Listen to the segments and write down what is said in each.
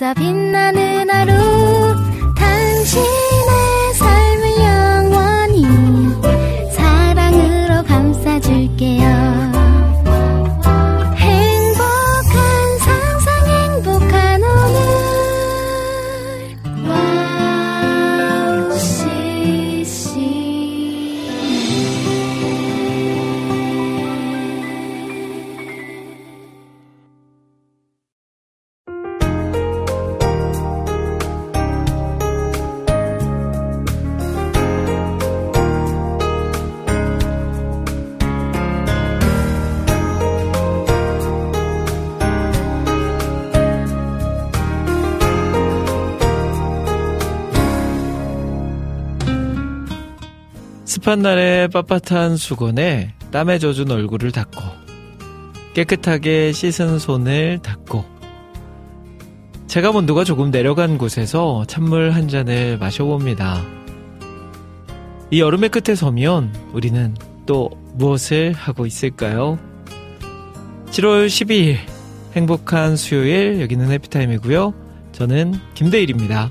있어 빛나는 빳빳한 수건에 땀에 젖은 얼굴을 닦고 깨끗하게 씻은 손을 닦고 제가 온도가 조금 내려간 곳에서 찬물 한 잔을 마셔봅니다. 이 여름의 끝에 서면 우리는 또 무엇을 하고 있을까요? 7월 12일 행복한 수요일 여기는 해피타임이고요. 저는 김대일입니다.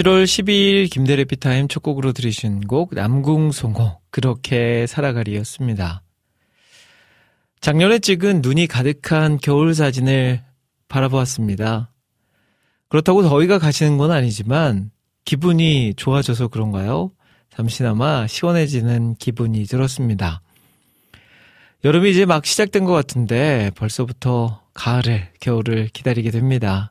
7월 12일 김대래 피타임 첫 곡으로 들으신 곡 남궁송호 그렇게 살아가리였습니다. 작년에 찍은 눈이 가득한 겨울 사진을 바라보았습니다. 그렇다고 더위가 가시는 건 아니지만 기분이 좋아져서 그런가요? 잠시나마 시원해지는 기분이 들었습니다. 여름이 이제 막 시작된 것 같은데 벌써부터 가을을, 겨울을 기다리게 됩니다.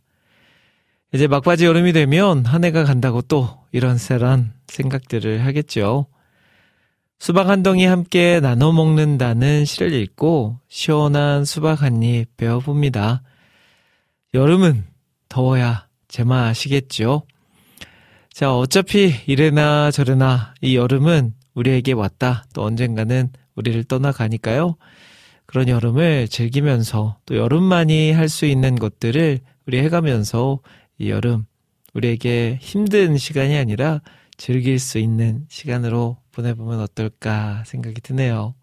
이제 막바지 여름이 되면 한 해가 간다고 또 이런새런 생각들을 하겠죠. 수박 한 덩이 함께 나눠 먹는다는 시를 읽고 시원한 수박 한 입 베어봅니다. 여름은 더워야 제맛이겠죠. 자, 어차피 이래나 저래나 이 여름은 우리에게 왔다. 또 언젠가는 우리를 떠나가니까요. 그런 여름을 즐기면서 또 여름만이 할 수 있는 것들을 우리 해가면서 이 여름 우리에게 힘든 시간이 아니라 즐길 수 있는 시간으로 보내보면 어떨까 생각이 드네요.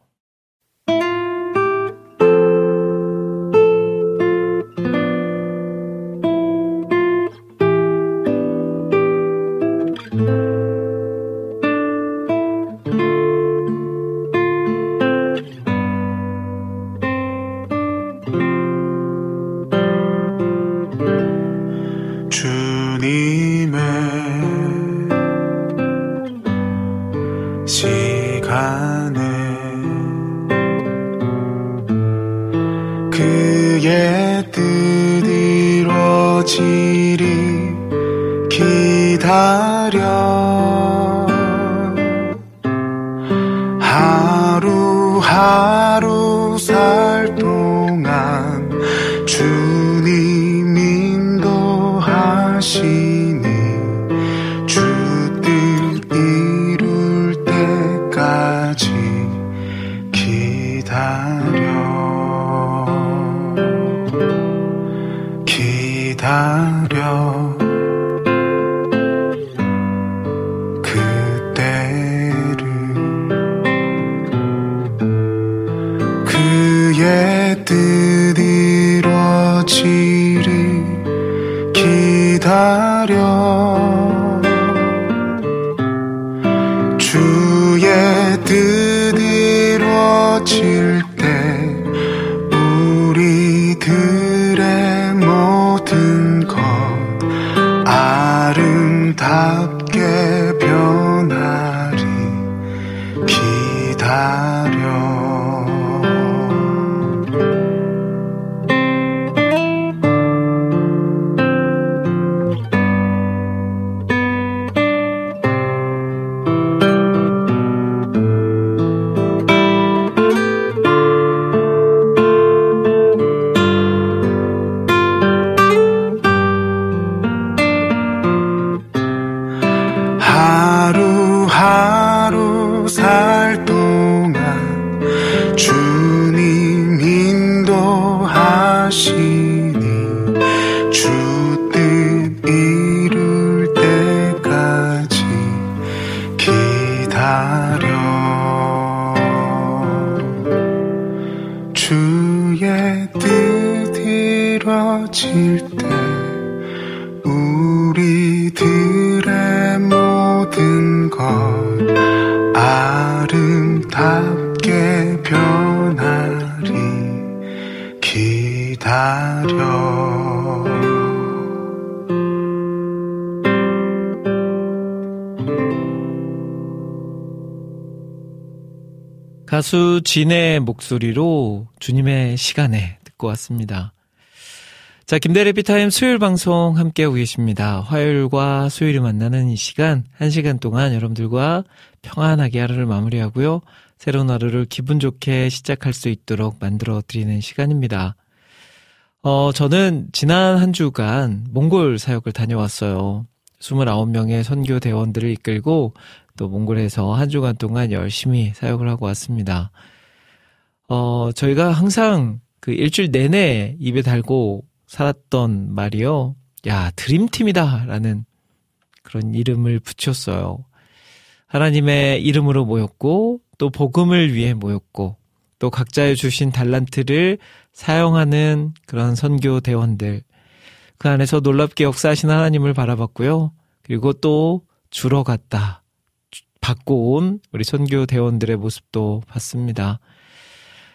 가수 진의 목소리로 주님의 시간에 듣고 왔습니다. 자, 김대래 비타임 수요일 방송 함께하고 계십니다. 화요일과 수요일이 만나는 이 시간, 한 시간 동안 여러분들과 평안하게 하루를 마무리하고요. 새로운 하루를 기분 좋게 시작할 수 있도록 만들어 드리는 시간입니다. 어, 저는 지난 한 주간 몽골 사역을 다녀왔어요. 29명의 선교 대원들을 이끌고 또 몽골에서 한 주간 동안 열심히 사역을 하고 왔습니다. 어, 저희가 항상 그 일주일 내내 입에 달고 살았던 말이요. 야, 드림팀이다. 라는 그런 이름을 붙였어요. 하나님의 이름으로 모였고 또 복음을 위해 모였고 또 각자의 주신 달란트를 사용하는 그런 선교 대원들 그 안에서 놀랍게 역사하신 하나님을 바라봤고요. 그리고 또 주러 갔다 받고 온 우리 선교 대원들의 모습도 봤습니다.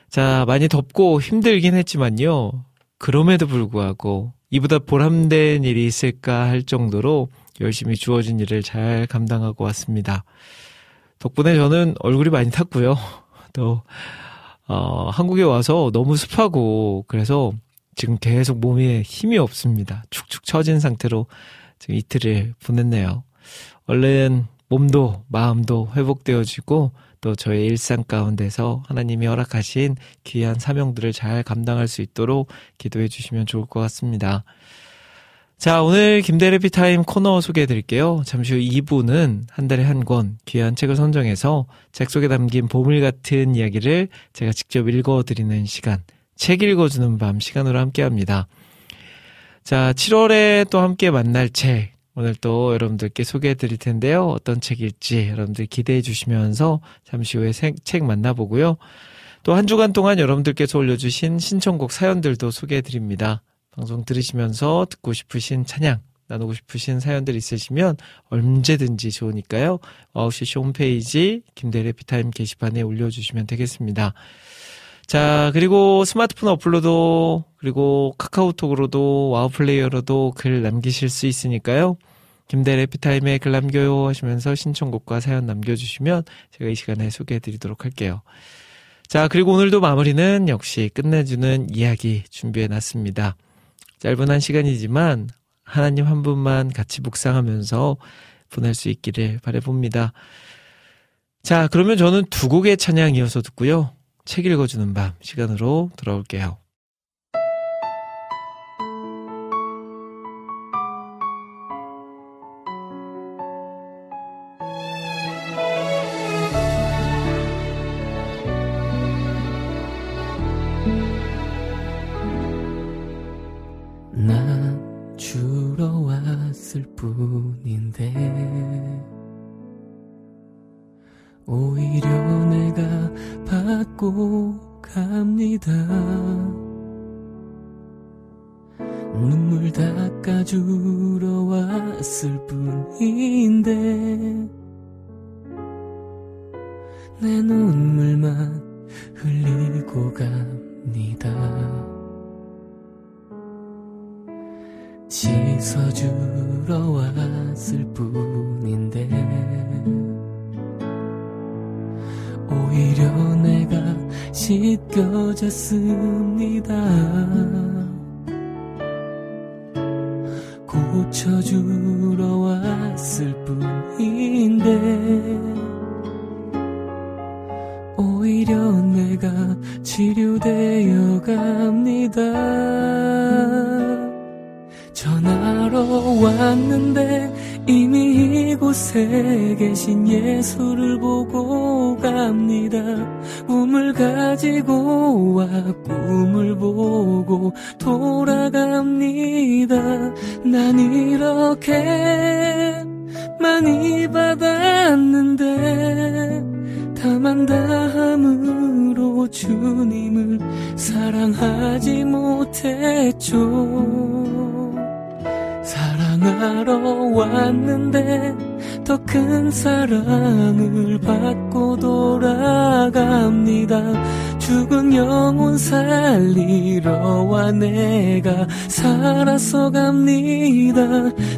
자, 많이 덥고 힘들긴 했지만요. 그럼에도 불구하고 이보다 보람된 일이 있을까 할 정도로 열심히 주어진 일을 잘 감당하고 왔습니다. 덕분에 저는 얼굴이 많이 탔고요. 또, 어, 한국에 와서 너무 습하고, 그래서 지금 계속 몸에 힘이 없습니다. 축축 처진 상태로 지금 이틀을 보냈네요. 얼른 몸도 마음도 회복되어지고 또 저의 일상 가운데서 하나님이 허락하신 귀한 사명들을 잘 감당할 수 있도록 기도해 주시면 좋을 것 같습니다. 자, 오늘 김대래 피 타임 코너 소개해 드릴게요. 잠시 후 2부는 한 달에 한 권 귀한 책을 선정해서 책 속에 담긴 보물 같은 이야기를 제가 직접 읽어 드리는 시간, 책 읽어주는 밤 시간으로 함께 합니다. 자, 7월에 또 함께 만날 책, 오늘 또 여러분들께 소개해 드릴 텐데요. 어떤 책일지 여러분들 기대해 주시면서 잠시 후에 책 만나보고요. 또 한 주간 동안 여러분들께서 올려주신 신청곡 사연들도 소개해 드립니다. 방송 들으시면서 듣고 싶으신 찬양, 나누고 싶으신 사연들 있으시면 언제든지 좋으니까요. 9시 홈페이지 김대래 피타임 게시판에 올려주시면 되겠습니다. 자, 그리고 스마트폰 어플로도, 그리고 카카오톡으로도, 와우 플레이어로도 글 남기실 수 있으니까요. 김대일의 해피타임에 글 남겨요 하시면서 신청곡과 사연 남겨주시면 제가 이 시간에 소개해 드리도록 할게요. 자, 그리고 오늘도 마무리는 역시 끝내주는 이야기 준비해 놨습니다. 짧은 한 시간이지만 하나님 한 분만 같이 묵상하면서 보낼 수 있기를 바래봅니다. 자, 그러면 저는 두 곡의 찬양 이어서 듣고요. 책 읽어주는 밤 시간으로 돌아올게요.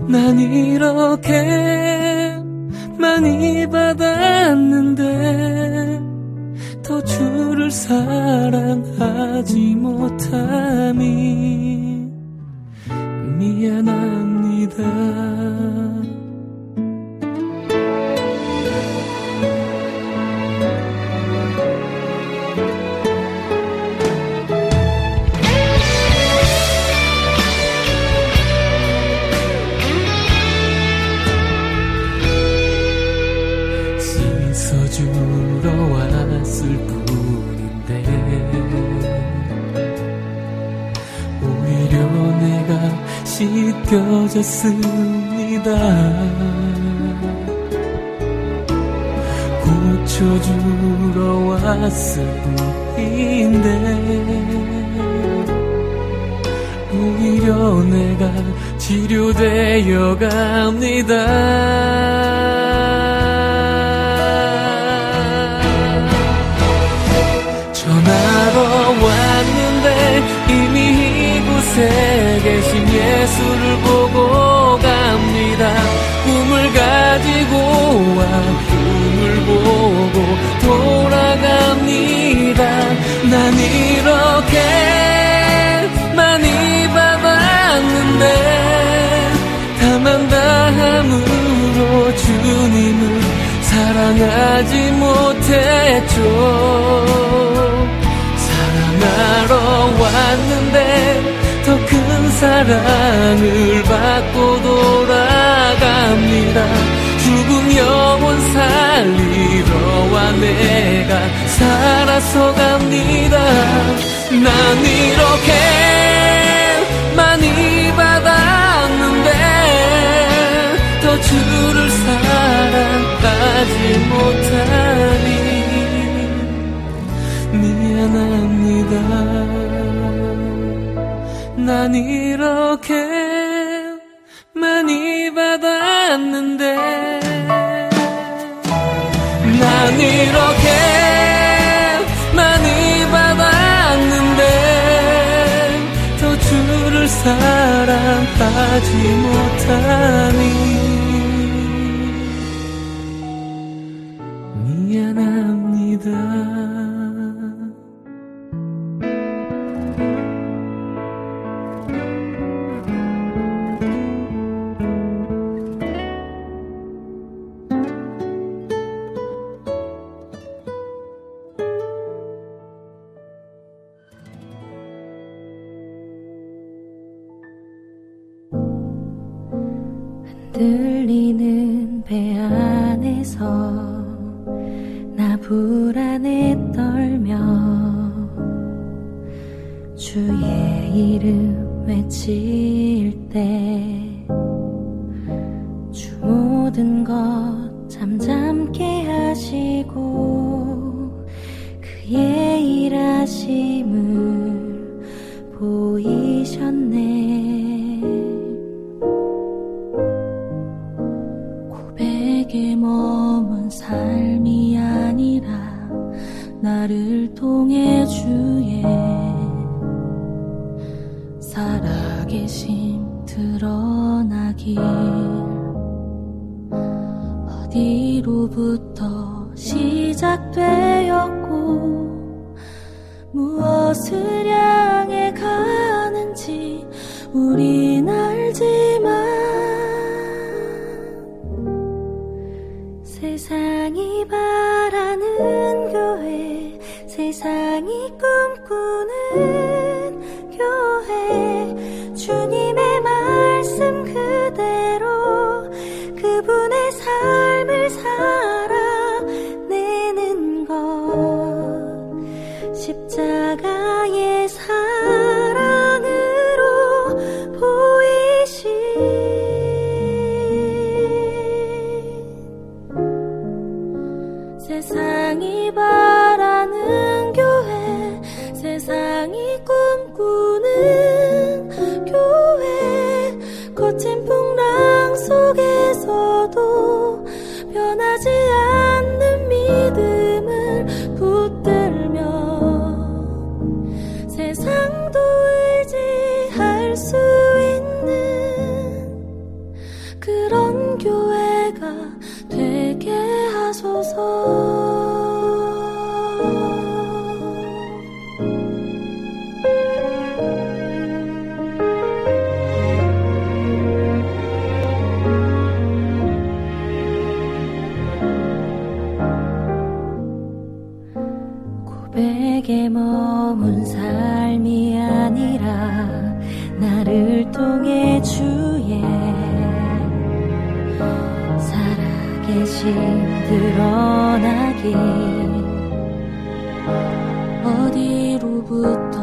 난 이렇게 많이 받았는데 더 주를 사랑하지 못함이 미안합니다. 씻겨졌습니다. 고쳐주러 왔을 뿐인데 오히려 내가 치료되어 갑니다 이곳에 계신 예수를 보고 갑니다. 꿈을 가지고 와 꿈을 보고 돌아갑니다. 난 이렇게 많이 받았는데 다만 다함으로 주님을 사랑하지 못했죠. 사랑하러 왔는데 사랑을 받고 돌아갑니다. 죽은 영혼 살리러 와 내가 살아서 갑니다. 난 이렇게 많이 받았는데 더 주를 사랑하지 못하니 미안합니다 난 이렇게 많이 받았는데. 난 이렇게 많이 받았는데. 더 주를 사랑하지 못하니 드러나길 어디로부터 시작되었고 무엇을 향해 가는지 우린 어디로부터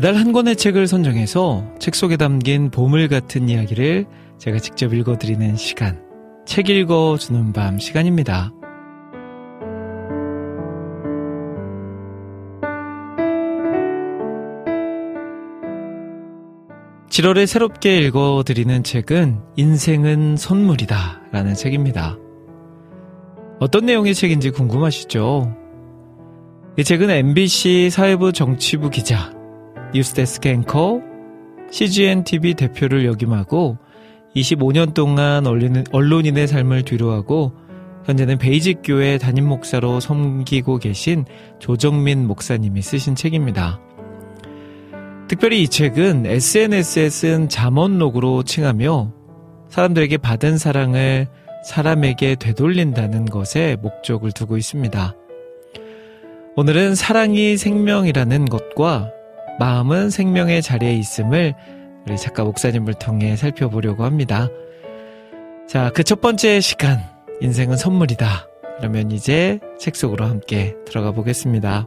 매달 한 권의 책을 선정해서 책 속에 담긴 보물 같은 이야기를 제가 직접 읽어드리는 시간. 책 읽어주는 밤 시간입니다. 칠월에 새롭게 읽어드리는 책은 인생은 선물이다 라는 책입니다. 어떤 내용의 책인지 궁금하시죠? 이 책은 MBC 사회부 정치부 기자, 뉴스데스크 앵커, CGN TV 대표를 역임하고 25년 동안 언론인의 삶을 뒤로하고 현재는 베이직 교회 담임 목사로 섬기고 계신 조정민 목사님이 쓰신 책입니다. 특별히 이 책은 SNS에 쓴 잠언록으로 칭하며 사람들에게 받은 사랑을 사람에게 되돌린다는 것에 목적을 두고 있습니다. 오늘은 사랑이 생명이라는 것과 마음은 생명의 자리에 있음을 우리 작가 목사님을 통해 살펴보려고 합니다. 자, 그 첫 번째 시간, 인생은 선물이다. 그러면 이제 책 속으로 함께 들어가 보겠습니다.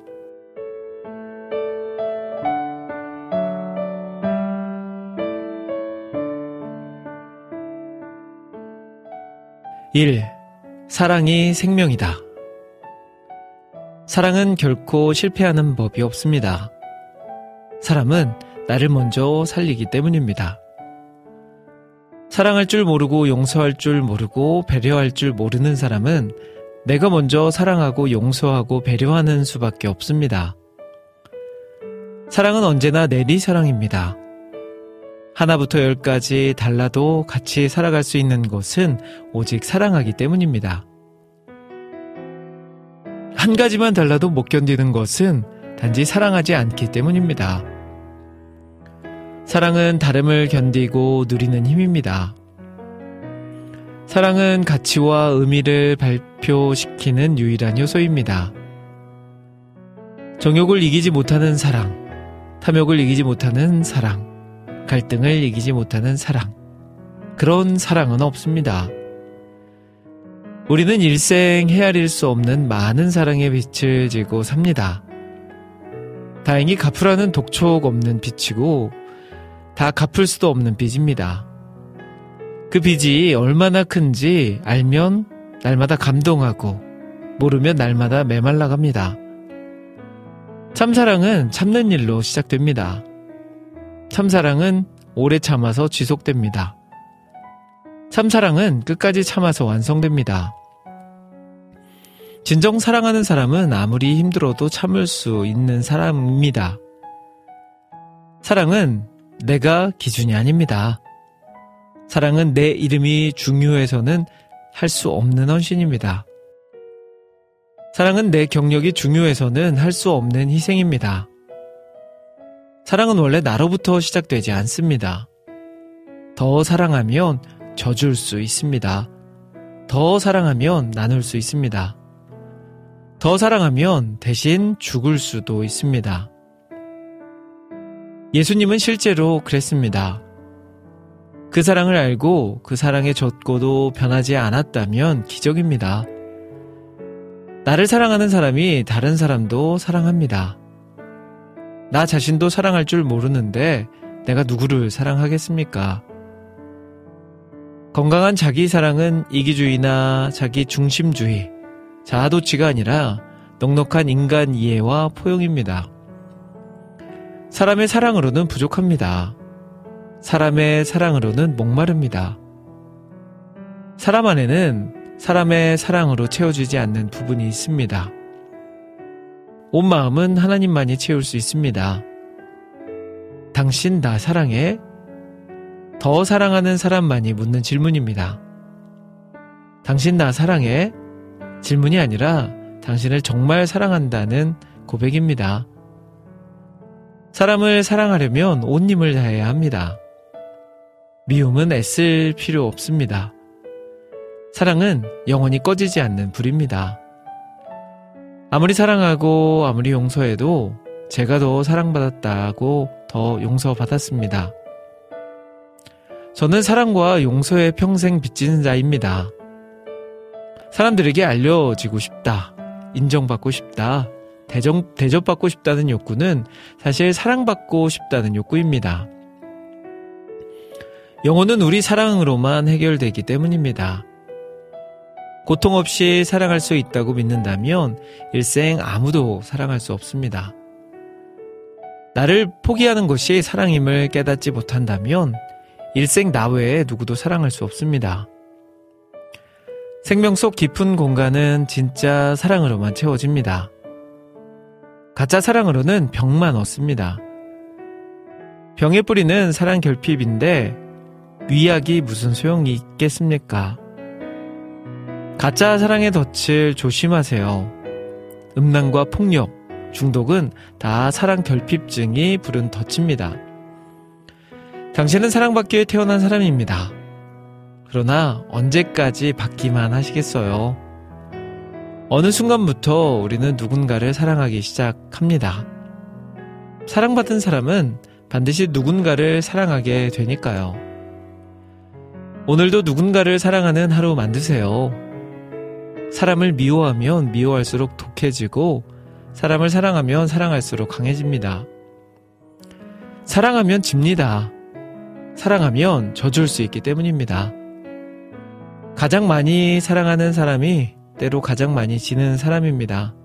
1. 사랑이 생명이다. 사랑은 결코 실패하는 법이 없습니다. 사람은 나를 먼저 살리기 때문입니다. 사랑할 줄 모르고 용서할 줄 모르고 배려할 줄 모르는 사람은 내가 먼저 사랑하고 용서하고 배려하는 수밖에 없습니다. 사랑은 언제나 내리 사랑입니다. 하나부터 열까지 달라도 같이 살아갈 수 있는 것은 오직 사랑하기 때문입니다. 한 가지만 달라도 못 견디는 것은 단지 사랑하지 않기 때문입니다. 사랑은 다름을 견디고 누리는 힘입니다. 사랑은 가치와 의미를 발표시키는 유일한 요소입니다. 정욕을 이기지 못하는 사랑, 탐욕을 이기지 못하는 사랑, 갈등을 이기지 못하는 사랑. 그런 사랑은 없습니다. 우리는 일생 헤아릴 수 없는 많은 사랑의 빛을 지고 삽니다. 다행히 갚으라는 독촉 없는 빛이고 다 갚을 수도 없는 빚입니다. 그 빚이 얼마나 큰지 알면 날마다 감동하고 모르면 날마다 메말라 갑니다. 참사랑은 참는 일로 시작됩니다. 참사랑은 오래 참아서 지속됩니다. 참사랑은 끝까지 참아서 완성됩니다. 진정 사랑하는 사람은 아무리 힘들어도 참을 수 있는 사람입니다. 사랑은 내가 기준이 아닙니다. 사랑은 내 이름이 중요해서는 할 수 없는 헌신입니다. 사랑은 내 경력이 중요해서는 할 수 없는 희생입니다. 사랑은 원래 나로부터 시작되지 않습니다. 더 사랑하면 져줄 수 있습니다. 더 사랑하면 나눌 수 있습니다. 더 사랑하면 대신 죽을 수도 있습니다. 예수님은 실제로 그랬습니다. 그 사랑을 알고 그 사랑에 젖고도 변하지 않았다면 기적입니다. 나를 사랑하는 사람이 다른 사람도 사랑합니다. 나 자신도 사랑할 줄 모르는데 내가 누구를 사랑하겠습니까? 건강한 자기 사랑은 이기주의나 자기 중심주의, 자아도취가 아니라 넉넉한 인간 이해와 포용입니다. 사람의 사랑으로는 부족합니다. 사람의 사랑으로는 목마릅니다. 사람 안에는 사람의 사랑으로 채워지지 않는 부분이 있습니다. 온 마음은 하나님만이 채울 수 있습니다. 당신 나 사랑해? 더 사랑하는 사람만이 묻는 질문입니다. 당신 나 사랑해? 질문이 아니라 당신을 정말 사랑한다는 고백입니다. 사람을 사랑하려면 온 힘을 다해야 합니다. 미움은 애쓸 필요 없습니다. 사랑은 영원히 꺼지지 않는 불입니다. 아무리 사랑하고 아무리 용서해도 제가 더 사랑받았다고 더 용서받았습니다. 저는 사랑과 용서에 평생 빚지는 자입니다. 사람들에게 알려지고 싶다. 인정받고 싶다. 대정, 대접받고 싶다는 욕구는 사실 사랑받고 싶다는 욕구입니다. 영혼은 우리 사랑으로만 해결되기 때문입니다. 고통 없이 사랑할 수 있다고 믿는다면 일생 아무도 사랑할 수 없습니다. 나를 포기하는 것이 사랑임을 깨닫지 못한다면 일생 나 외에 누구도 사랑할 수 없습니다. 생명 속 깊은 공간은 진짜 사랑으로만 채워집니다. 가짜 사랑으로는 병만 얻습니다. 병의 뿌리는 사랑 결핍인데 위약이 무슨 소용이 있겠습니까? 가짜 사랑의 덫을 조심하세요. 음란과 폭력, 중독은 다 사랑 결핍증이 부른 덫입니다. 당신은 사랑받기 위해 태어난 사람입니다. 그러나 언제까지 받기만 하시겠어요? 어느 순간부터 우리는 누군가를 사랑하기 시작합니다. 사랑받은 사람은 반드시 누군가를 사랑하게 되니까요. 오늘도 누군가를 사랑하는 하루 만드세요. 사람을 미워하면 미워할수록 독해지고 사람을 사랑하면 사랑할수록 강해집니다. 사랑하면 집니다. 사랑하면 져줄 수 있기 때문입니다. 가장 많이 사랑하는 사람이 때로 가장 많이 지는 사람입니다.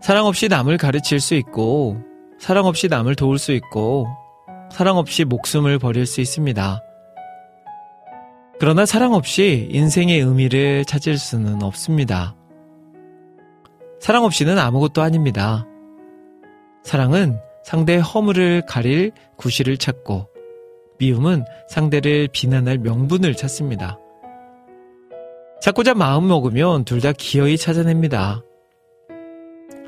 사랑 없이 남을 가르칠 수 있고, 사랑 없이 남을 도울 수 있고, 사랑 없이 목숨을 버릴 수 있습니다. 그러나 사랑 없이 인생의 의미를 찾을 수는 없습니다. 사랑 없이는 아무것도 아닙니다. 사랑은 상대의 허물을 가릴 구실을 찾고, 미움은 상대를 비난할 명분을 찾습니다. 찾고자 마음 먹으면 둘 다 기어이 찾아냅니다.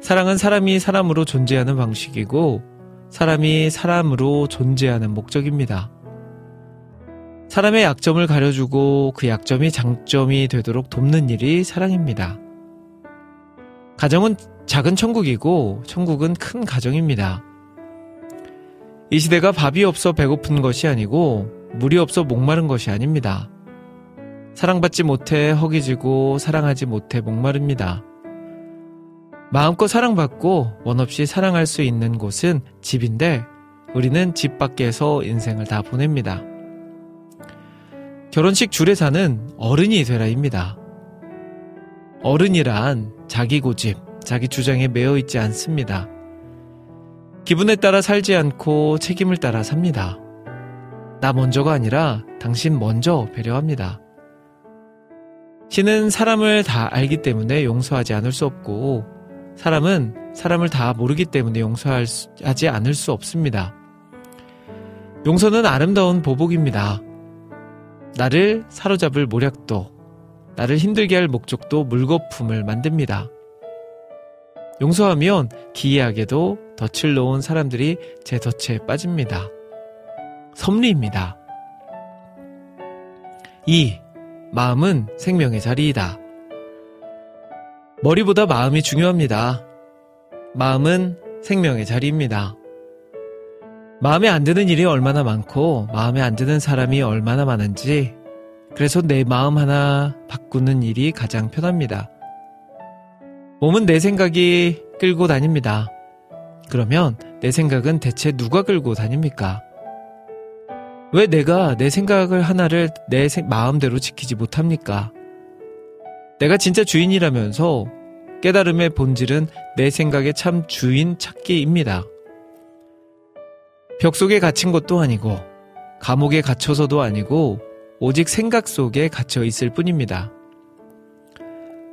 사랑은 사람이 사람으로 존재하는 방식이고 사람이 사람으로 존재하는 목적입니다. 사람의 약점을 가려주고 그 약점이 장점이 되도록 돕는 일이 사랑입니다. 가정은 작은 천국이고 천국은 큰 가정입니다. 이 시대가 밥이 없어 배고픈 것이 아니고 물이 없어 목마른 것이 아닙니다. 사랑받지 못해 허기지고 사랑하지 못해 목마릅니다. 마음껏 사랑받고 원 없이 사랑할 수 있는 곳은 집인데 우리는 집 밖에서 인생을 다 보냅니다. 결혼식 줄에 사는 어른이 되라입니다. 어른이란 자기 고집, 자기 주장에 매여 있지 않습니다. 기분에 따라 살지 않고 책임을 따라 삽니다. 나 먼저가 아니라 당신 먼저 배려합니다. 신은 사람을 다 알기 때문에 용서하지 않을 수 없고 사람은 사람을 다 모르기 때문에 용서하지 않을 수 없습니다. 용서는 아름다운 보복입니다. 나를 사로잡을 모략도, 나를 힘들게 할 목적도 물거품을 만듭니다. 용서하면 기이하게도 덫을 놓은 사람들이 제 덫에 빠집니다. 섭리입니다. 2. 마음은 생명의 자리이다. 머리보다 마음이 중요합니다. 마음은 생명의 자리입니다. 마음에 안 드는 일이 얼마나 많고 마음에 안 드는 사람이 얼마나 많은지 그래서 내 마음 하나 바꾸는 일이 가장 편합니다. 몸은 내 생각이 끌고 다닙니다. 그러면 내 생각은 대체 누가 끌고 다닙니까? 왜 내가 내 생각을 하나를 내 마음대로 지키지 못합니까? 내가 진짜 주인이라면서 깨달음의 본질은 내 생각의 참 주인 찾기입니다. 벽 속에 갇힌 것도 아니고, 감옥에 갇혀서도 아니고, 오직 생각 속에 갇혀 있을 뿐입니다.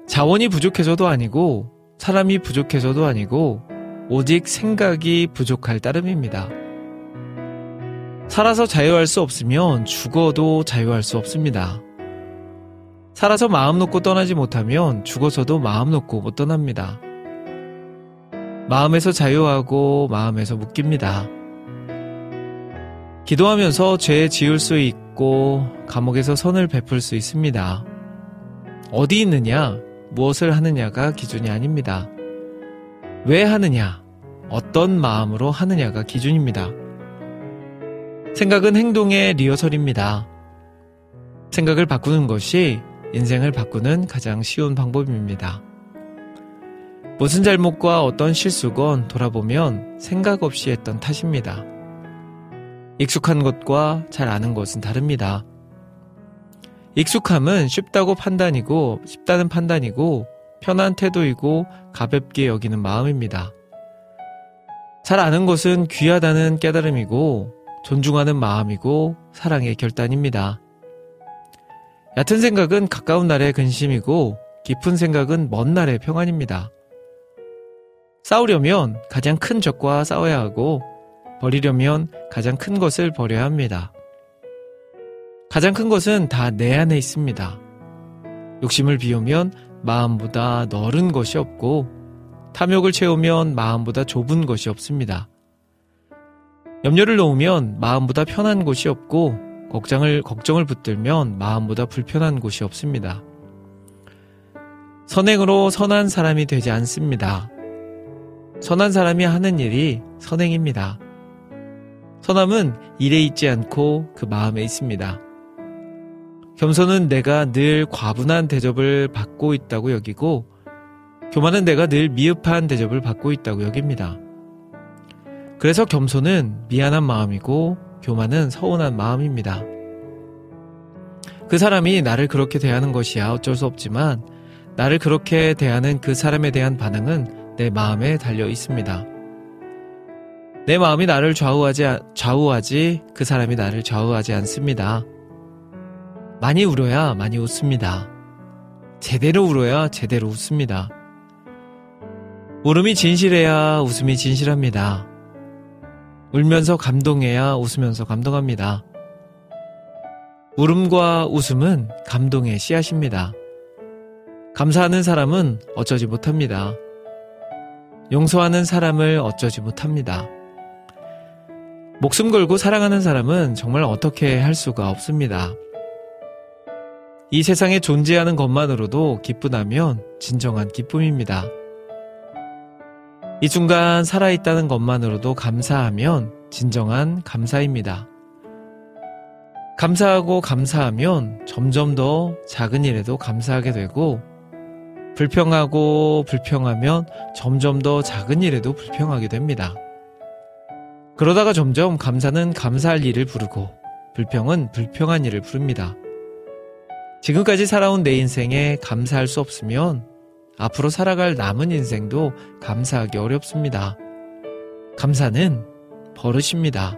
자원이 부족해서도 아니고, 사람이 부족해서도 아니고, 오직 생각이 부족할 따름입니다. 살아서 자유할 수 없으면 죽어도 자유할 수 없습니다. 살아서 마음 놓고 떠나지 못하면 죽어서도 마음 놓고 못 떠납니다. 마음에서 자유하고 마음에서 묶입니다. 기도하면서 죄 지을 수 있고 감옥에서 선을 베풀 수 있습니다. 어디 있느냐, 무엇을 하느냐가 기준이 아닙니다. 왜 하느냐, 어떤 마음으로 하느냐가 기준입니다. 생각은 행동의 리허설입니다. 생각을 바꾸는 것이 인생을 바꾸는 가장 쉬운 방법입니다. 무슨 잘못과 어떤 실수건 돌아보면 생각 없이 했던 탓입니다. 익숙한 것과 잘 아는 것은 다릅니다. 익숙함은 쉽다고 판단이고, 쉽다는 판단이고, 편한 태도이고, 가볍게 여기는 마음입니다. 잘 아는 것은 귀하다는 깨달음이고, 존중하는 마음이고 사랑의 결단입니다. 얕은 생각은 가까운 날의 근심이고 깊은 생각은 먼 날의 평안입니다. 싸우려면 가장 큰 적과 싸워야 하고 버리려면 가장 큰 것을 버려야 합니다. 가장 큰 것은 다 내 안에 있습니다. 욕심을 비우면 마음보다 넓은 것이 없고 탐욕을 채우면 마음보다 좁은 것이 없습니다. 염려를 놓으면 마음보다 편한 곳이 없고 걱정을 걱정을 붙들면 마음보다 불편한 곳이 없습니다. 선행으로 선한 사람이 되지 않습니다. 선한 사람이 하는 일이 선행입니다. 선함은 일에 있지 않고 그 마음에 있습니다. 겸손은 내가 늘 과분한 대접을 받고 있다고 여기고 교만은 내가 늘 미흡한 대접을 받고 있다고 여깁니다. 그래서 겸손은 미안한 마음이고 교만은 서운한 마음입니다. 그 사람이 나를 그렇게 대하는 것이야 어쩔 수 없지만 나를 그렇게 대하는 그 사람에 대한 반응은 내 마음에 달려 있습니다. 내 마음이 나를 좌우하지, 좌우하지 그 사람이 나를 좌우하지 않습니다. 많이 울어야 많이 웃습니다. 제대로 울어야 제대로 웃습니다. 울음이 진실해야 웃음이 진실합니다. 울면서 감동해야 웃으면서 감동합니다. 울음과 웃음은 감동의 씨앗입니다. 감사하는 사람은 어쩌지 못합니다. 용서하는 사람을 어쩌지 못합니다. 목숨 걸고 사랑하는 사람은 정말 어떻게 할 수가 없습니다. 이 세상에 존재하는 것만으로도 기쁘다면 진정한 기쁨입니다. 이 순간 살아있다는 것만으로도 감사하면 진정한 감사입니다. 감사하고 감사하면 점점 더 작은 일에도 감사하게 되고, 불평하고 불평하면 점점 더 작은 일에도 불평하게 됩니다. 그러다가 점점 감사는 감사할 일을 부르고, 불평은 불평한 일을 부릅니다. 지금까지 살아온 내 인생에 감사할 수 없으면 앞으로 살아갈 남은 인생도 감사하기 어렵습니다. 감사는 버릇입니다.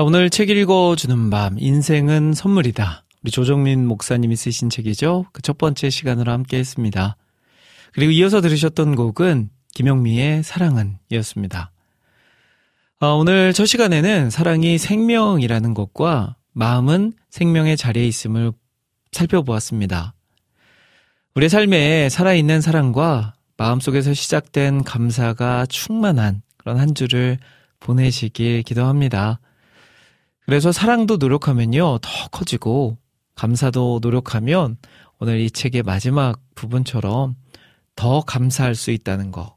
자, 오늘 책 읽어주는 밤, 인생은 선물이다. 우리 조정민 목사님이 쓰신 책이죠. 그 첫 번째 시간으로 함께 했습니다. 그리고 이어서 들으셨던 곡은 김영미의 사랑은 이었습니다. 어, 오늘 첫 시간에는 사랑이 생명이라는 것과 마음은 생명의 자리에 있음을 살펴보았습니다. 우리 삶에 살아있는 사랑과 마음속에서 시작된 감사가 충만한 그런 한 주를 보내시길 기도합니다. 그래서 사랑도 노력하면요, 더 커지고, 감사도 노력하면 오늘 이 책의 마지막 부분처럼 더 감사할 수 있다는 거.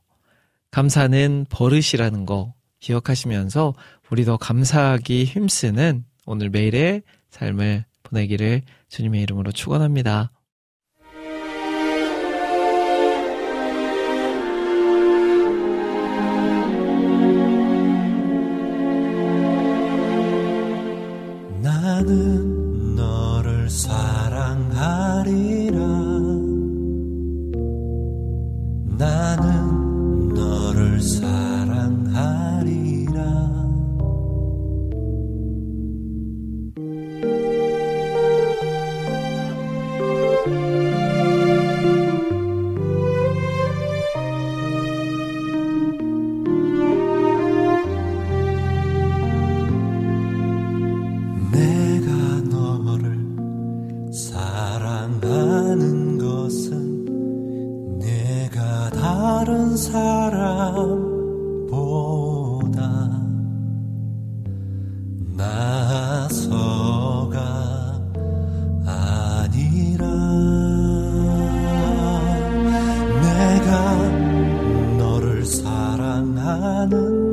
감사는 버릇이라는 거 기억하시면서 우리 더 감사하기 힘쓰는 오늘 매일의 삶을 보내기를 주님의 이름으로 축원합니다. 나는 너를 사랑하리라. 나는 사랑하는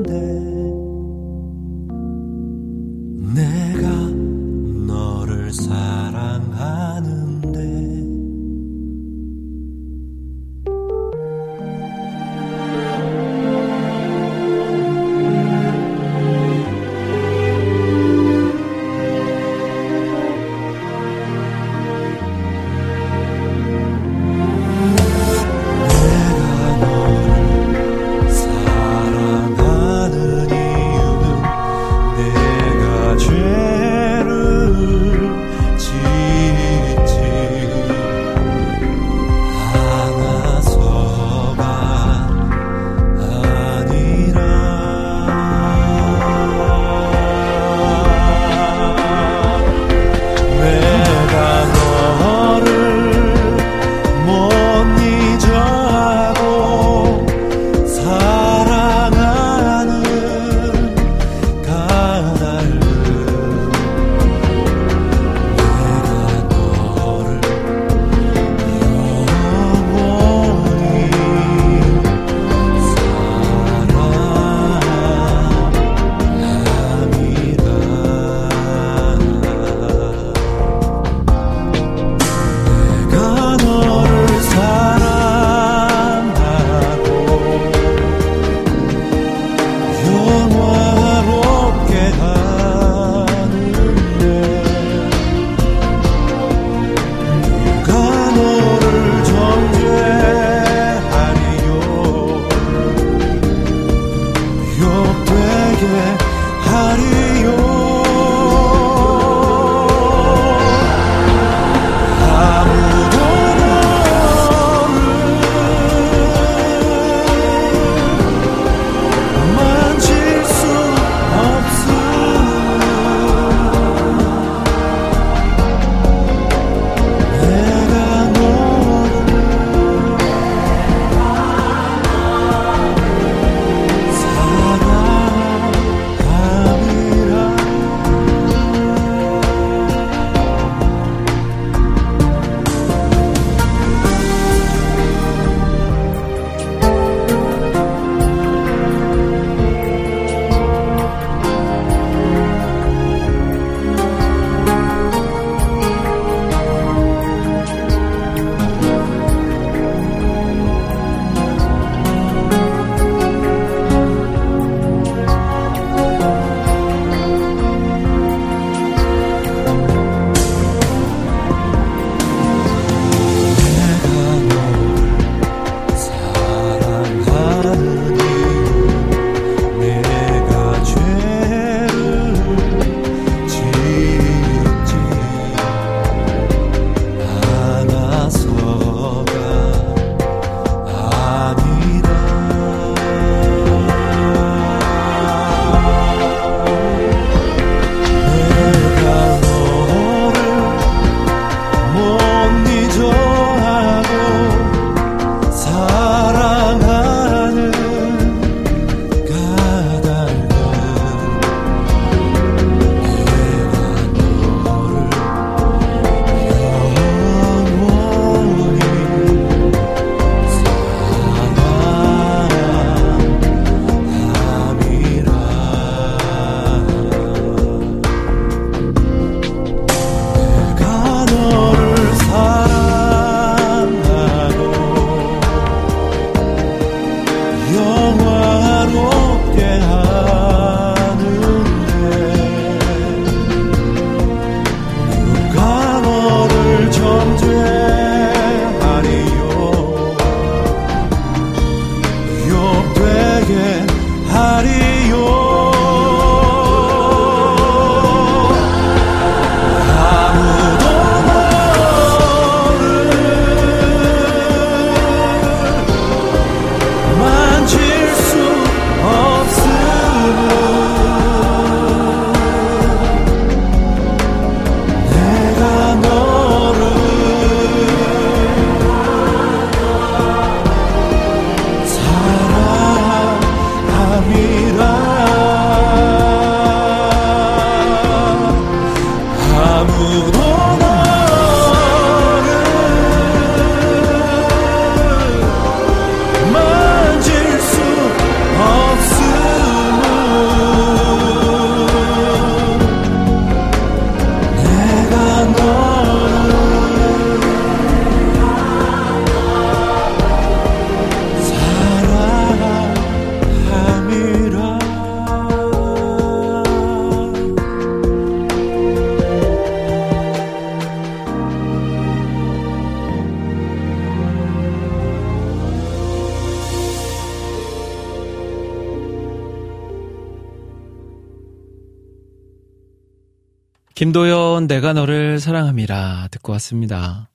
김도연 내가 너를 사랑함이라 듣고 왔습니다.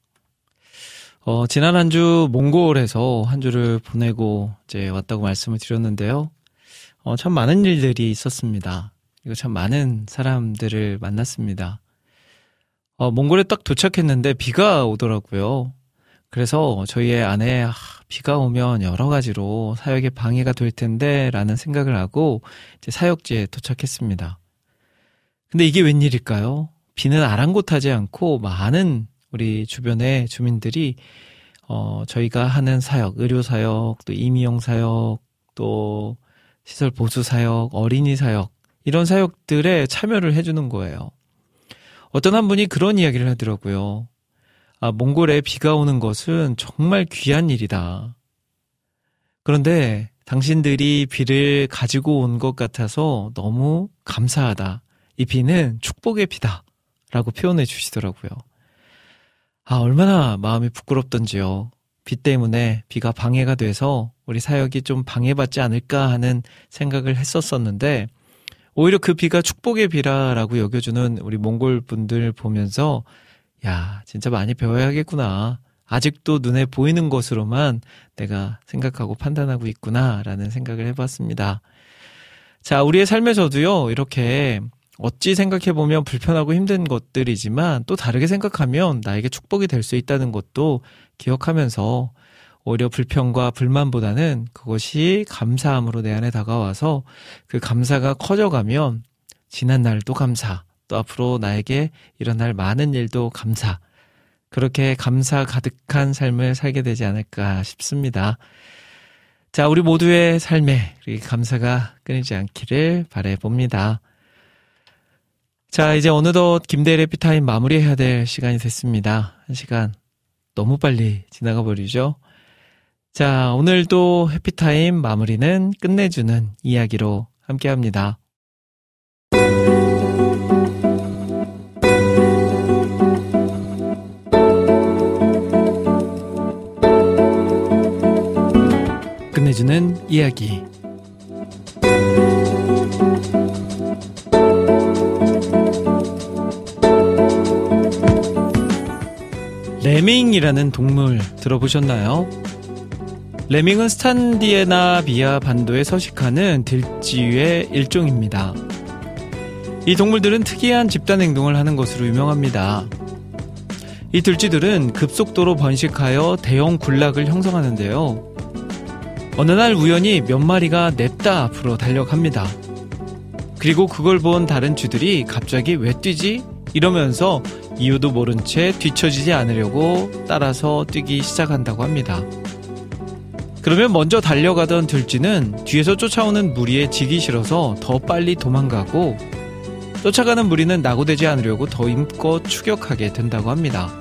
어, 지난 한 주 몽골에서 한 주를 보내고 이제 왔다고 말씀을 드렸는데요. 어, 참 많은 일들이 있었습니다. 그리고 참 많은 사람들을 만났습니다. 어, 몽골에 딱 도착했는데 비가 오더라고요. 그래서 저희의 아내 아, 비가 오면 여러 가지로 사역에 방해가 될 텐데 라는 생각을 하고 이제 사역지에 도착했습니다. 근데 이게 웬일일까요? 비는 아랑곳하지 않고 많은 우리 주변의 주민들이 어, 저희가 하는 사역, 의료 사역, 또 임의용 사역, 또 시설 보수 사역, 어린이 사역 이런 사역들에 참여를 해주는 거예요. 어떤 한 분이 그런 이야기를 하더라고요. 아, 몽골에 비가 오는 것은 정말 귀한 일이다. 그런데 당신들이 비를 가지고 온 것 같아서 너무 감사하다. 이 비는 축복의 비다. 라고 표현해 주시더라고요. 아, 얼마나 마음이 부끄럽던지요. 비 때문에 비가 방해가 돼서 우리 사역이 좀 방해받지 않을까 하는 생각을 했었었는데, 오히려 그 비가 축복의 비라라고 여겨주는 우리 몽골 분들 보면서, 야, 진짜 많이 배워야겠구나. 아직도 눈에 보이는 것으로만 내가 생각하고 판단하고 있구나라는 생각을 해봤습니다. 자, 우리의 삶에서도요, 이렇게 어찌 생각해보면 불편하고 힘든 것들이지만 또 다르게 생각하면 나에게 축복이 될 수 있다는 것도 기억하면서 오히려 불평과 불만보다는 그것이 감사함으로 내 안에 다가와서 그 감사가 커져가면 지난 날도 감사, 또 앞으로 나에게 일어날 많은 일도 감사. 그렇게 감사 가득한 삶을 살게 되지 않을까 싶습니다. 자, 우리 모두의 삶에 감사가 끊이지 않기를 바래봅니다. 자, 이제 어느덧 김대일 해피타임 마무리해야 될 시간이 됐습니다. 한 시간 너무 빨리 지나가 버리죠. 자, 오늘도 해피타임 마무리는 끝내주는 이야기로 함께 합니다. 끝내주는 이야기. 레밍이라는 동물 들어보셨나요? 레밍은 스탄디에나 비아 반도에 서식하는 들쥐의 일종입니다. 이 동물들은 특이한 집단 행동을 하는 것으로 유명합니다. 이 들쥐들은 급속도로 번식하여 대형 군락을 형성하는데요. 어느 날 우연히 몇 마리가 냅다 앞으로 달려갑니다. 그리고 그걸 본 다른 쥐들이 갑자기 왜 뛰지? 이러면서 이유도 모른 채 뒤처지지 않으려고 따라서 뛰기 시작한다고 합니다. 그러면 먼저 달려가던 들쥐는 뒤에서 쫓아오는 무리에 지기 싫어서 더 빨리 도망가고 쫓아가는 무리는 낙오되지 않으려고 더 힘껏 추격하게 된다고 합니다.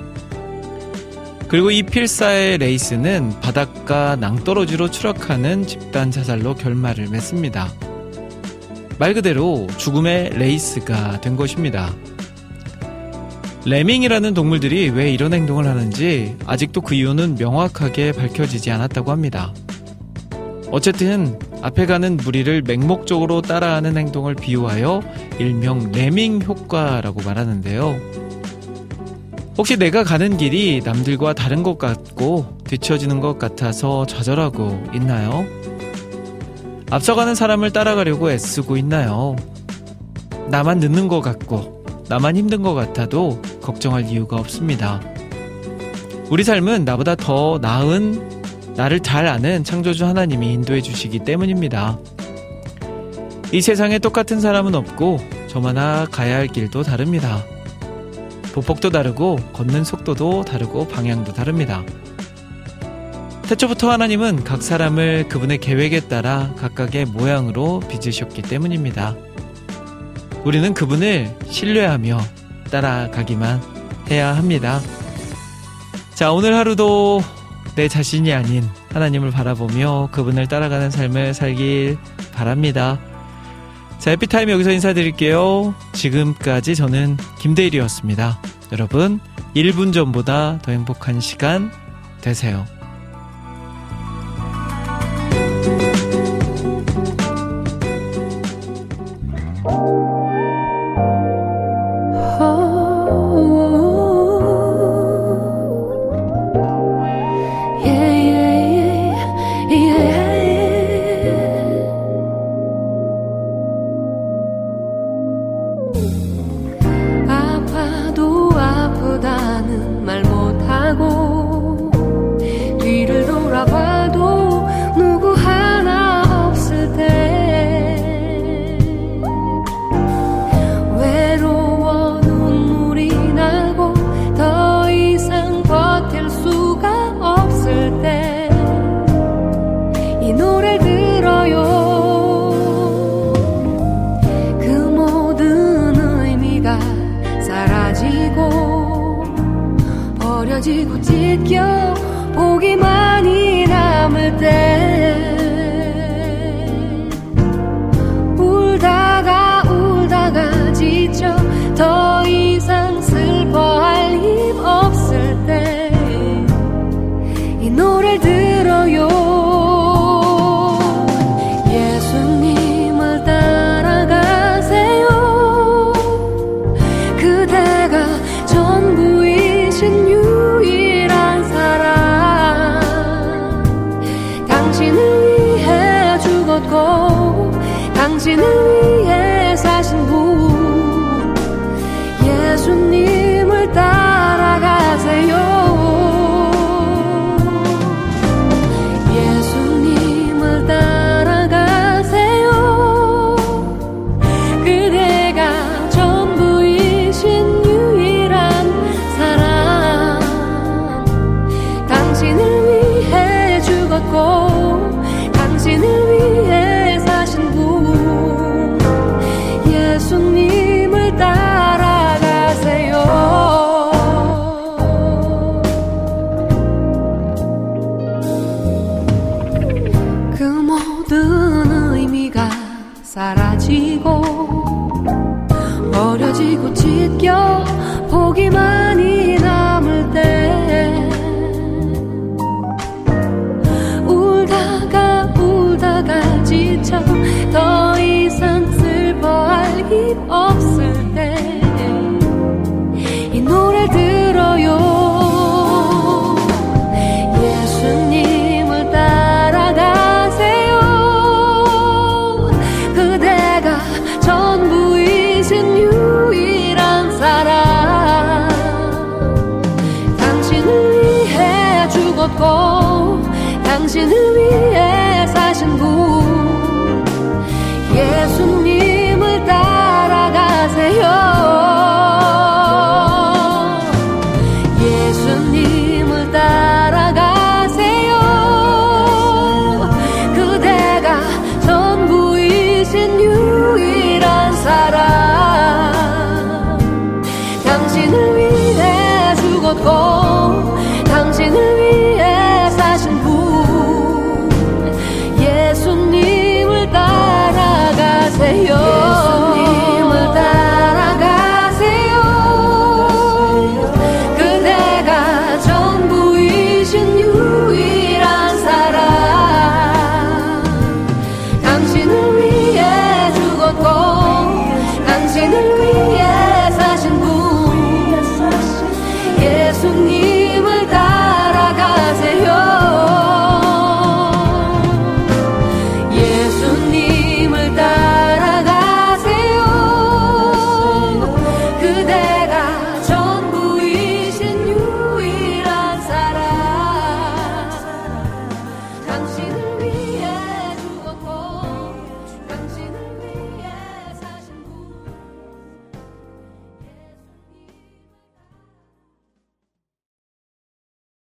그리고 이 필사의 레이스는 바닷가 낭떠러지로 추락하는 집단 자살로 결말을 맺습니다. 말 그대로 죽음의 레이스가 된 것입니다. 레밍이라는 동물들이 왜 이런 행동을 하는지 아직도 그 이유는 명확하게 밝혀지지 않았다고 합니다. 어쨌든 앞에 가는 무리를 맹목적으로 따라하는 행동을 비유하여 일명 레밍 효과라고 말하는데요. 혹시 내가 가는 길이 남들과 다른 것 같고 뒤처지는 것 같아서 좌절하고 있나요? 앞서가는 사람을 따라가려고 애쓰고 있나요? 나만 늦는 것 같고 나만 힘든 것 같아도 걱정할 이유가 없습니다. 우리 삶은 나보다 더 나은 나를 잘 아는 창조주 하나님이 인도해 주시기 때문입니다. 이 세상에 똑같은 사람은 없고 저마다 가야 할 길도 다릅니다. 보폭도 다르고 걷는 속도도 다르고 방향도 다릅니다. 태초부터 하나님은 각 사람을 그분의 계획에 따라 각각의 모양으로 빚으셨기 때문입니다. 우리는 그분을 신뢰하며 따라가기만 해야 합니다. 자, 오늘 하루도 내 자신이 아닌 하나님을 바라보며 그분을 따라가는 삶을 살길 바랍니다. 자, 해피타임 여기서 인사드릴게요. 지금까지 저는 김대일이었습니다. 여러분, 1분 전보다 더 행복한 시간 되세요.